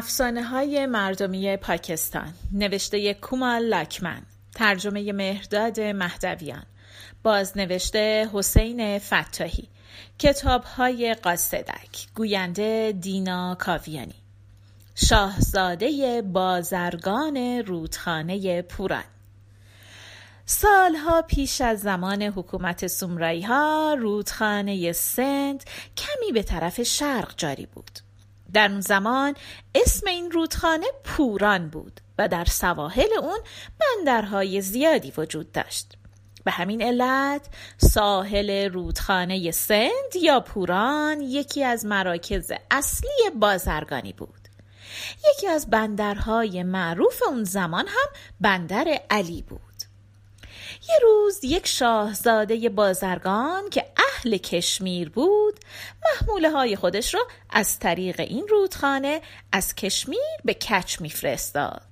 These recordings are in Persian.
افسانه های مردمی پاکستان. نوشته کومال لاکمن. ترجمه مهرداد مهدویان. بازنوشته حسین فتاحی. کتاب های قاصدک. گوینده دینا کاویانی. شاهزاده بازرگان رودخانه پوران. سالها پیش از زمان حکومت سومرایی ها رودخانه سند کمی به طرف شرق جاری بود. در اون زمان اسم این رودخانه پوران بود و در سواحل اون بندرهای زیادی وجود داشت. به همین علت ساحل رودخانه سند یا پوران یکی از مراکز اصلی بازرگانی بود. یکی از بندرهای معروف اون زمان هم بندر علی بود. یه روز یک شاهزاده بازرگان که اهل کشمیر بود. محموله های خودش را از طریق این رودخانه از کشمیر به کچ میفرستاد.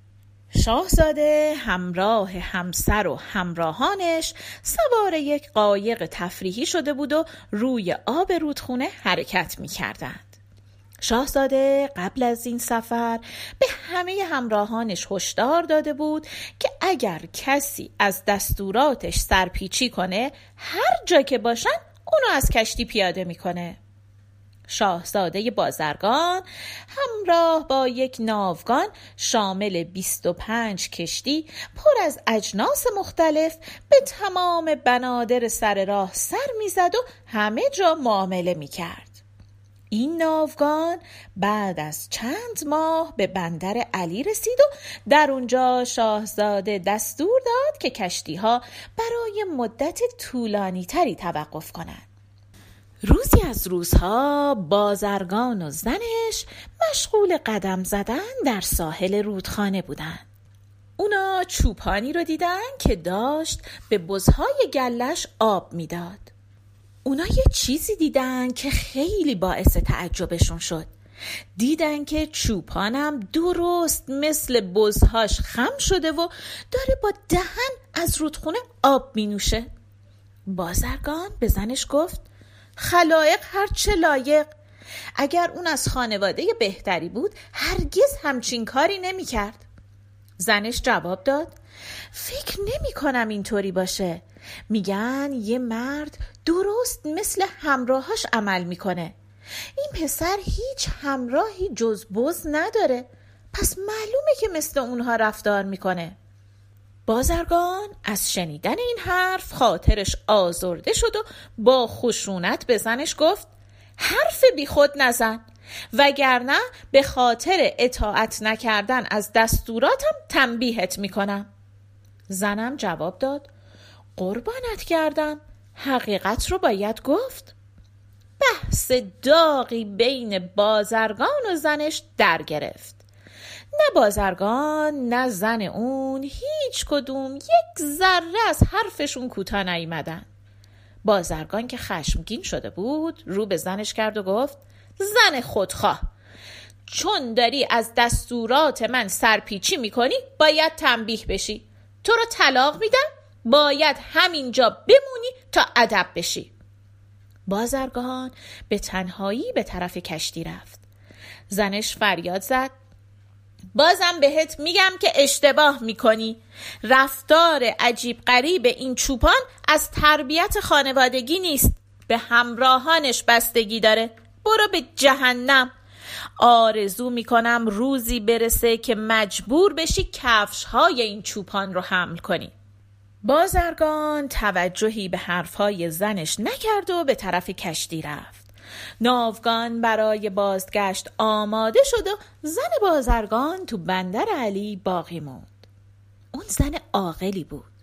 شاهزاده همراه همسر و همراهانش سوار یک قایق تفریحی شده بود و روی آب رودخونه حرکت می شاهزاده قبل از این سفر به همه همراهانش هشدار داده بود که اگر کسی از دستوراتش سرپیچی کنه هر جا که باشن اونو از کشتی پیاده می‌کنه. شاهزاده بازرگان همراه با یک ناوگان شامل 25 کشتی پر از اجناس مختلف به تمام بنادر سر راه سر می‌زد و همه جا معامله می‌کرد. این ناوگان بعد از چند ماه به بندر علی رسید و در اونجا شاهزاده دستور داد که کشتی ها برای مدت طولانی تری توقف کنند. روزی از روزها بازرگان و زنش مشغول قدم زدن در ساحل رودخانه بودند. اونا چوپانی رو دیدن که داشت به بزهای گلش آب می‌داد. اونا یه چیزی دیدن که خیلی باعث تعجبشون شد. دیدن که چوپانم درست مثل بزهاش خم شده و داره با دهن از رودخونه آب می نوشه بازرگان به زنش گفت خلایق هر چه لایق. اگر اون از خانواده بهتری بود هرگز همچین کاری نمی کرد زنش جواب داد فکر نمی کنم اینطوری باشه. میگن یه مرد درست مثل همراهاش عمل می‌کنه. این پسر هیچ همراهی جز بز نداره. پس معلومه که مثل اونها رفتار می‌کنه. بازرگان از شنیدن این حرف خاطرش آزرده شد و با خشونت به زنش گفت حرف بی خود نزن. وگرنه به خاطر اطاعت نکردن از دستوراتم تنبیهت می‌کنم. زنم جواب داد قربانت کردم. حقیقت رو باید گفت. بحث داغی بین بازرگان و زنش در گرفت. نه بازرگان نه زن اون هیچ کدوم. یک ذره از حرفشون کوتاه نیامدن بازرگان که خشمگین شده بود رو به زنش کرد و گفت زن خودخواه چون داری از دستورات من سرپیچی می‌کنی باید تنبیه بشی. تو رو طلاق میدم. باید همینجا بمونی تا ادب بشی. بازرگان به تنهایی به طرف کشتی رفت. زنش فریاد زد. بازم بهت میگم که اشتباه می‌کنی. رفتار عجیب غریب این چوپان از تربیت خانوادگی نیست. به همراهانش بستگی داره. برو به جهنم. آرزو می‌کنم روزی برسه که مجبور بشی کفش های این چوپان رو حمل کنی. بازرگان توجهی به حرفهای زنش نکرد و به طرف کشتی رفت. ناوگان برای بازگشت آماده شد و زن بازرگان تو بندر علی باقی موند. اون زن عاقلی بود.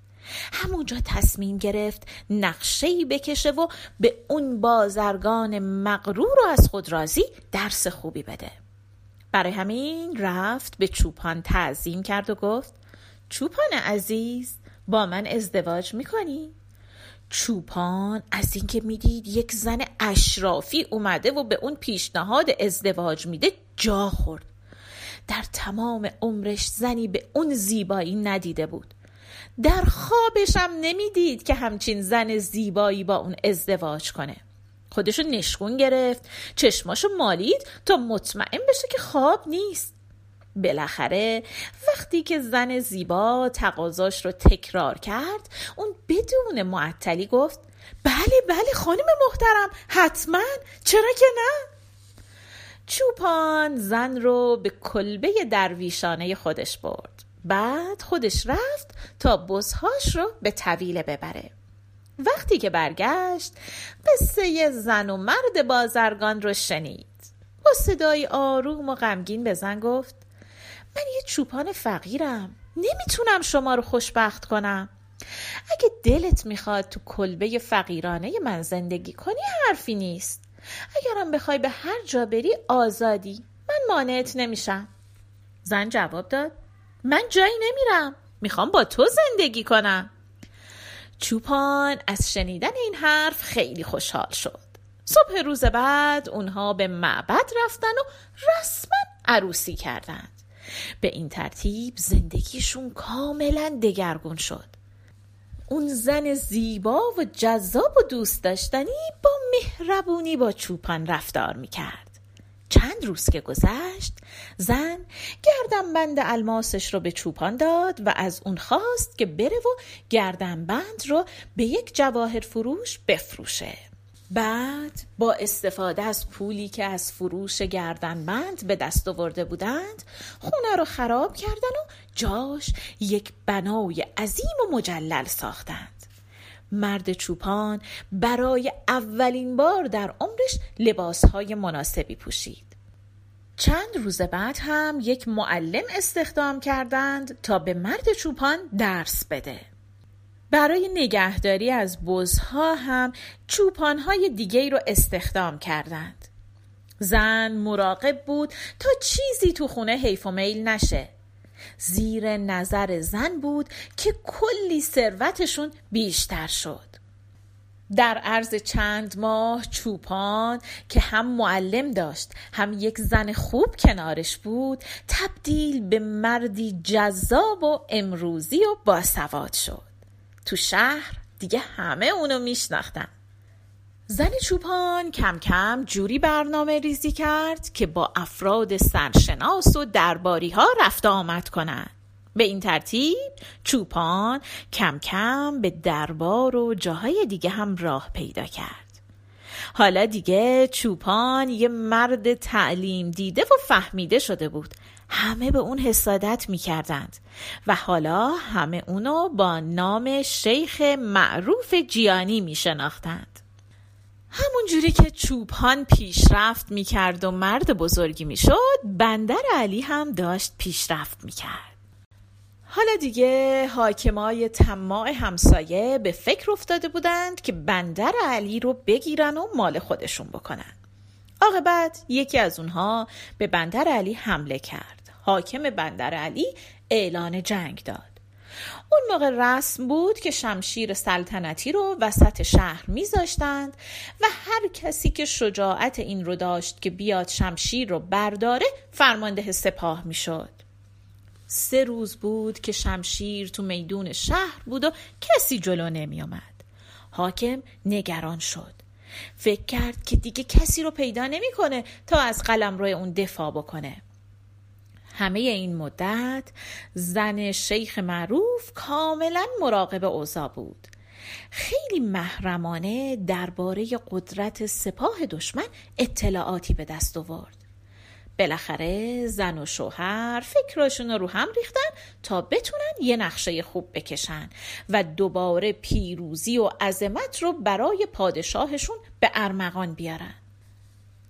همونجا تصمیم گرفت نقشهی بکشه و به اون بازرگان مغرور و از خود راضی درس خوبی بده. برای همین رفت به چوپان تعظیم کرد و گفت چوپان عزیز با من ازدواج می‌کنی؟ چوپان از اینکه می‌دید یک زن اشرافی اومده و به اون پیشنهاد ازدواج میده جا خورد. در تمام عمرش زنی به اون زیبایی ندیده بود. در خوابش هم نمی‌دید که همچین زن زیبایی با اون ازدواج کنه. خودشو نشکون گرفت چشماشو مالید تا مطمئن بشه که خواب نیست. بالاخره وقتی که زن زیبا تقاضاش رو تکرار کرد اون بدون معطلی گفت بله بله خانم محترم حتما چرا که نه؟ چوپان زن رو به کلبه درویشانه خودش برد. بعد خودش رفت تا بزهاش رو به طویله ببره. وقتی که برگشت قصه زن و مرد بازرگان رو شنید. با صدای آروم و غمگین به زن گفت من یه چوپان فقیرم نمی‌تونم شما رو خوشبخت کنم. اگه دلت می‌خواد تو کلبه فقیرانه من زندگی کنی حرفی نیست. اگرم بخوای به هر جا بری آزادی. من مانعت نمیشم. زن جواب داد من جایی نمیرم. می‌خوام با تو زندگی کنم. چوپان از شنیدن این حرف خیلی خوشحال شد. صبح روز بعد اونها به معبد رفتن و رسما عروسی کردند. به این ترتیب زندگیشون کاملا دگرگون شد. اون زن زیبا و جذاب و دوست داشتنی با مهربونی با چوپان رفتار می‌کرد. چند روز که گذشت زن گردنبند الماسش رو به چوپان داد و از اون خواست که بره و گردنبند رو به یک جواهر فروش بفروشه. بعد با استفاده از پولی که از فروش گردنبند به دست آورده بودند خونه رو خراب کردن و جاش یک بنای عظیم و مجلل ساختند مرد چوپان برای اولین بار در عمرش لباسهای مناسبی پوشید. چند روز بعد هم یک معلم استخدام کردند تا به مرد چوپان درس بده. برای نگهداری از بزها هم چوپانهای دیگه رو استخدام کردند. زن مراقب بود تا چیزی تو خونه حیف و میل نشه. زیر نظر زن بود که کلی ثروتشون بیشتر شد. در عرض چند ماه چوپان که هم معلم داشت هم یک زن خوب کنارش بود تبدیل به مردی جذاب و امروزی و باسواد شد. تو شهر دیگه همه اونو میشناختن. زن چوپان کم کم جوری برنامه ریزی کرد که با افراد سرشناس و درباری ها رفت آمد کنند. به این ترتیب چوپان کم کم به دربار و جاهای دیگه هم راه پیدا کرد. حالا دیگه چوپان یه مرد تعلیم دیده و فهمیده شده بود همه به اون حسادت می کردند و حالا همه اونو با نام شیخ معروف جیانی می شناختند. همون جوری که چوبان پیشرفت می کرد و مرد بزرگی می شد بندر علی هم داشت پیشرفت می کرد. حالا دیگه حاکمای تماع همسایه به فکر افتاده بودند که بندر علی رو بگیرن و مال خودشون بکنن. عاقبت یکی از اونها به بندر علی حمله کرد. حاکم بندر علی اعلان جنگ داد. اون موقع رسم بود که شمشیر سلطنتی رو وسط شهر میذاشتند و هر کسی که شجاعت این رو داشت که بیاد شمشیر رو برداره فرمانده سپاه می‌شد. سه روز بود که شمشیر تو میدون شهر بود و کسی جلو نمی آمد. حاکم نگران شد. فکر کرد که دیگه کسی رو پیدا نمی‌کنه تا از قلم روی اون دفاع بکنه. همه این مدت زن شیخ معروف کاملا مراقب اوضاع بود. خیلی محرمانه درباره قدرت سپاه دشمن اطلاعاتی به دست آورد. بالاخره زن و شوهر فکراشون رو هم ریختن تا بتونن یه نقشه خوب بکشن و دوباره پیروزی و عظمت رو برای پادشاهشون به ارمغان بیارن.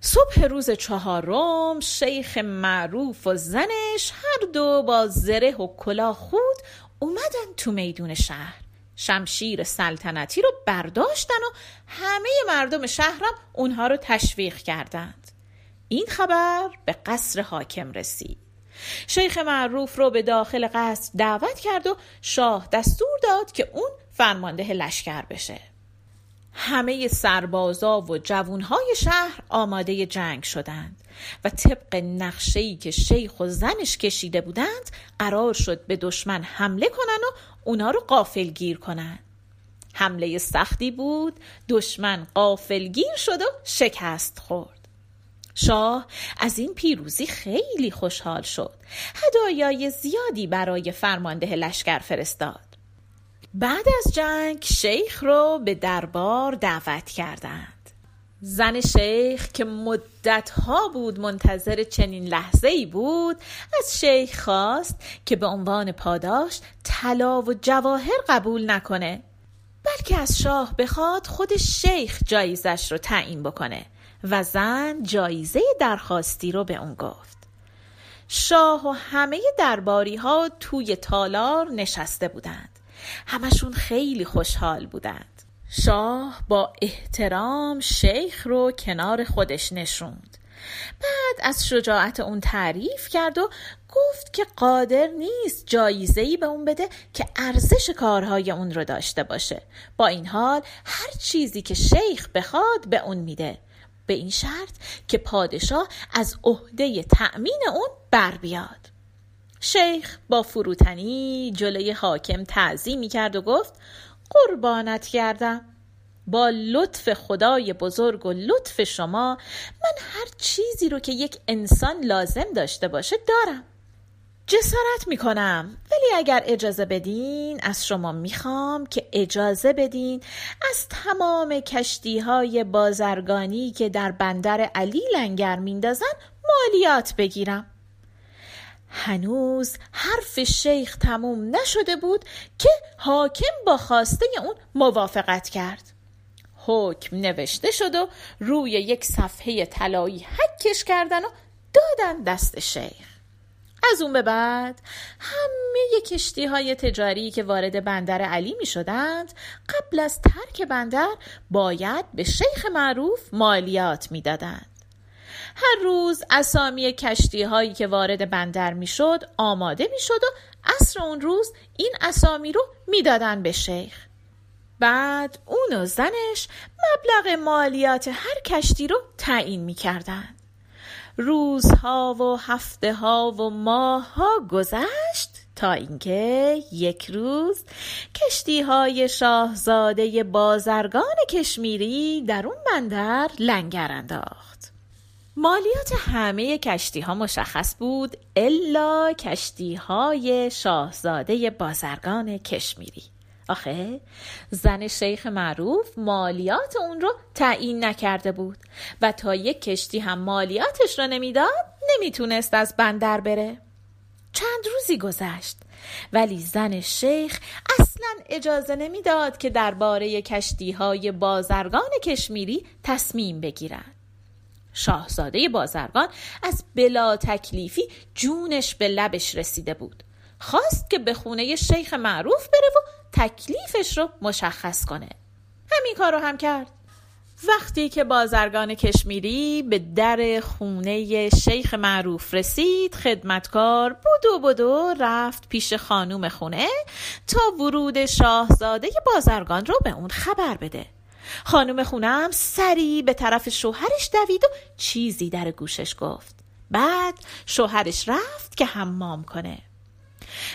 صبح روز چهارم شیخ معروف و زنش هر دو با زره و کلاه خود اومدن تو میدون شهر. شمشیر سلطنتی رو برداشتن و همه مردم شهرم اونها رو تشویق کردند. این خبر به قصر حاکم رسید. شیخ معروف رو به داخل قصر دعوت کرد و شاه دستور داد که اون فرمانده لشکر بشه. همه سربازا و جوونهای شهر آماده جنگ شدند و طبق نقشه‌ای که شیخ و زنش کشیده بودند قرار شد به دشمن حمله کنن و اونا رو قافل گیر کنن. حمله سختی بود دشمن قافل گیر شد و شکست خورد. شاه از این پیروزی خیلی خوشحال شد. هدایای زیادی برای فرمانده لشکر فرستاد. بعد از جنگ شیخ رو به دربار دعوت کردند. زن شیخ که مدتها بود منتظر چنین لحظه ای بود از شیخ خواست که به عنوان پاداش طلا و جواهر قبول نکنه بلکه از شاه بخواد خود شیخ جایزش رو تعیین بکنه و زن جایزه درخواستی رو به اون گفت. شاه و همه درباری ها توی تالار نشسته بودند. همشون خیلی خوشحال بودند. شاه با احترام شیخ رو کنار خودش نشوند. بعد از شجاعت اون تعریف کرد و گفت که قادر نیست جایزه ای به اون بده که ارزش کارهای اون رو داشته باشه. با این حال هر چیزی که شیخ بخواد به اون میده. به این شرط که پادشاه از عهده تأمین اون بر بیاد. شیخ با فروتنی جلوی حاکم تعظیمی کرد و گفت قربانت کردم با لطف خدای بزرگ و لطف شما من هر چیزی رو که یک انسان لازم داشته باشه دارم. جسارت می‌کنم. ولی اگر اجازه بدین از شما می‌خوام که اجازه بدین از تمام کشتی های بازرگانی که در بندر علی لنگر میندازن مالیات بگیرم. هنوز حرف شیخ تموم نشده بود که حاکم با خواسته اون موافقت کرد حکم نوشته شد و روی یک صفحه طلایی حکش کردن و دادن دست شیخ از اون به بعد همه کشتی های تجاری که وارد بندر علی می شدند قبل از ترک بندر باید به شیخ معروف مالیات می دادند. هر روز اسامی کشتی هایی که وارد بندر می شد آماده می شد و عصر اون روز این اسامی رو می‌دادن به شیخ بعد اون و زنش مبلغ مالیات هر کشتی رو تعیین می کردن. روزها و هفته ها و ماه ها گذشت تا اینکه یک روز کشتی های شاهزاده بازرگان کشمیری در اون بندر لنگر انداخت مالیات همه کشتی ها مشخص بود الا کشتی های شاهزاده بازرگان کشمیری. آخه زن شیخ معروف مالیات اون رو تعیین نکرده بود و تا یک کشتی هم مالیاتش رو نمی‌داد نمی‌تونست از بندر بره. چند روزی گذشت ولی زن شیخ اصلا اجازه نمی‌داد که درباره کشتی های بازرگان کشمیری تصمیم بگیرند شاهزاده بازرگان از بلا تکلیفی جونش به لبش رسیده بود. خواست که به خونه شیخ معروف بره و تکلیفش رو مشخص کنه. همین کار رو هم کرد. وقتی که بازرگان کشمیری به در خونه شیخ معروف رسید خدمتکار بودو بودو رفت پیش خانوم خونه تا ورود شاهزاده بازرگان رو به اون خبر بده. خانم خونم سری به طرف شوهرش دوید و چیزی در گوشش گفت. بعد شوهرش رفت که حمام کنه.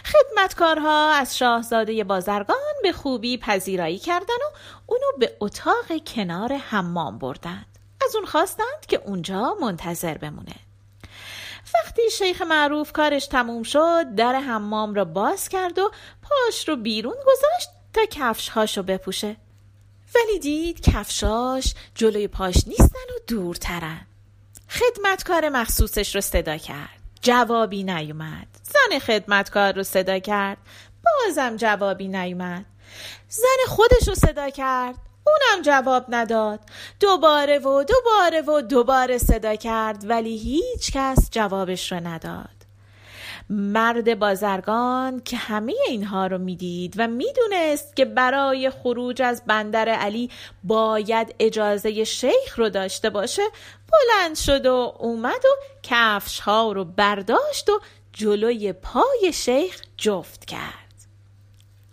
خدمتکارها از شاهزاده بازرگان به خوبی پذیرایی کردن و اونو به اتاق کنار حمام بردند از اون خواستند که اونجا منتظر بمونه. وقتی شیخ معروف کارش تموم شد در حمام را باز کرد و پاش رو بیرون گذاشت تا کفشهاشو بپوشه. ولی دید کفشاش جلوی پاش نیستن و دورترن. خدمتکار مخصوصش رو صدا کرد. جوابی نیومد. زن خدمتکار رو صدا کرد. بازم جوابی نیومد. زن خودش رو صدا کرد. اونم جواب نداد. دوباره و دوباره و دوباره صدا کرد ولی هیچ کس جوابش رو نداد. مرد بازرگان که همه اینها رو می‌دید و می‌دونست که برای خروج از بندر علی باید اجازه شیخ رو داشته باشه بلند شد و اومد و کفش ها رو برداشت و جلوی پای شیخ جفت کرد.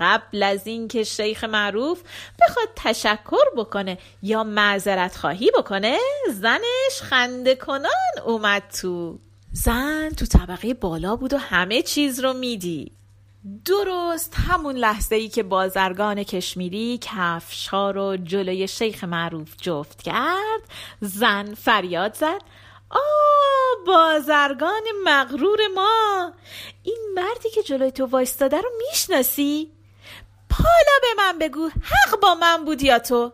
قبل از اینکه شیخ معروف بخواد تشکر بکنه یا معذرت خواهی بکنه زنش خنده کنان اومد تو زن تو طبقه بالا بود و همه چیز رو میدی درست همون لحظه ای که بازرگان کشمیری کفش ها رو جلوی شیخ معروف جفت کرد زن فریاد زد آه بازرگان مغرور ما این مردی که جلوی تو وایستاده رو می‌شناسی؟ حالا به من بگو حق با من بود یا تو؟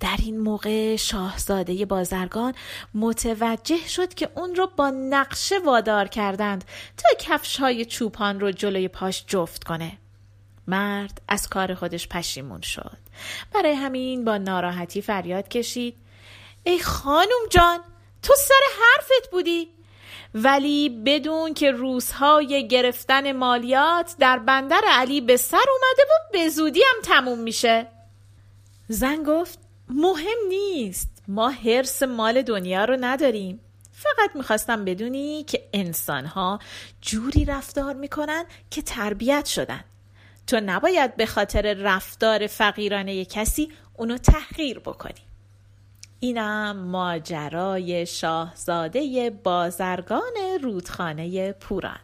در این موقع شاهزاده بازرگان متوجه شد که اون رو با نقشه وادار کردند تا کفش های چوپان رو جلوی پاش جفت کنه. مرد از کار خودش پشیمون شد. برای همین با ناراحتی فریاد کشید. ای خانم جان تو سر حرفت بودی ولی بدون که روزهای گرفتن مالیات در بندر علی به سر اومده و به زودی هم تموم میشه زن گفت مهم نیست. ما حرس مال دنیا رو نداریم. فقط می‌خواستم بدونی که انسانها جوری رفتار می‌کنن که تربیت شدن. تو نباید به خاطر رفتار فقیرانه کسی اونو تحقیر بکنی. اینم ماجرای شاهزاده بازرگان رودخانه پوران.